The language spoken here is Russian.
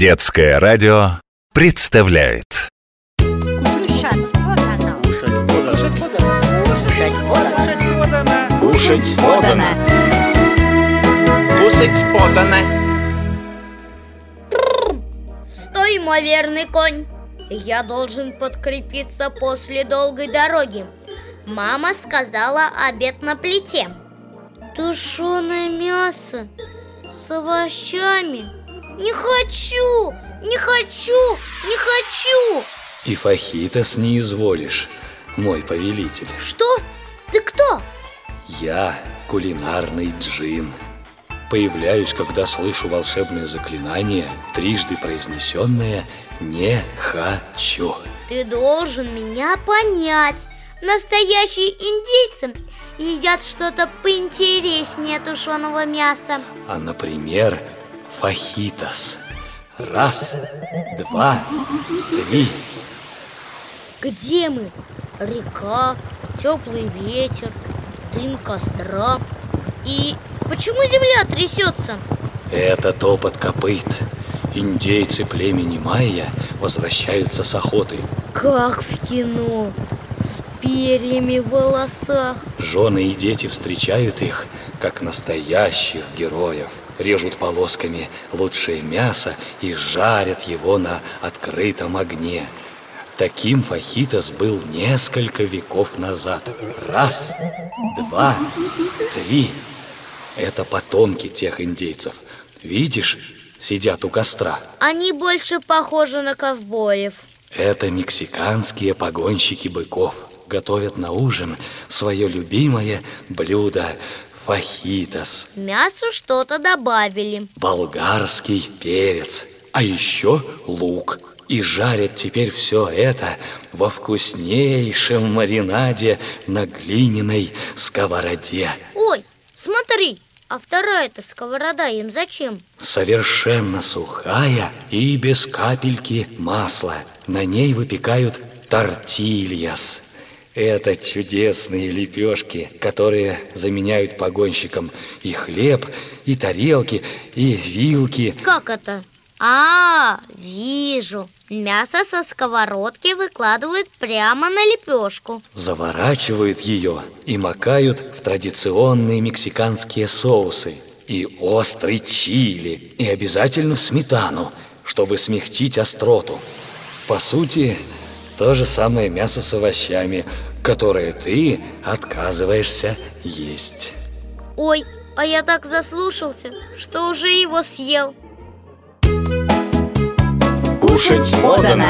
Детское радио представляет Кушать подано. Кушать подано. Кушать подано. Кушать подано. Стой, мой верный конь! Я должен подкрепиться после долгой дороги. Мама сказала обед на плите. Тушеное мясо с овощами. Не хочу, не хочу, не хочу. И фахитос не изволишь, мой повелитель. Что? Ты кто? Я кулинарный джин. Появляюсь, когда слышу волшебное заклинание, трижды произнесенное «не хочу». Ты должен меня понять. Настоящие индейцы едят что-то поинтереснее тушеного мяса. А, например, фахитос. Раз, два, три. Где мы? Река, теплый ветер, дым костра. И почему земля трясется? Это топот копыт. Индейцы племени майя возвращаются с охоты. Как в кино, с перьями в волосах. Жены и дети встречают их, как настоящих героев. Режут полосками лучшее мясо и жарят его на открытом огне. Таким фахитос был несколько веков назад. Раз, два, три. Это потомки тех индейцев. Видишь, сидят у костра. Они больше похожи на ковбоев. Это мексиканские погонщики быков. Готовят на ужин свое любимое блюдо фахитос. Мясо что-то добавили. болгарский перец, а еще лук. И жарят теперь все это во вкуснейшем маринаде на глиняной сковороде. Ой, смотри, а вторая-то сковорода им зачем? Совершенно сухая и без капельки масла. На ней выпекают тортильяс. Это чудесные лепешки, которые заменяют погонщикам и хлеб, и тарелки, и вилки. Как это? А, вижу. Мясо со сковородки выкладывают прямо на лепешку. Заворачивают ее и макают в традиционные мексиканские соусы и острый чили, и обязательно в сметану, чтобы смягчить остроту. По сути, то же самое мясо с овощами, которое ты отказываешься есть. Ой, а я так заслушался, что уже его съел. Кушать подано.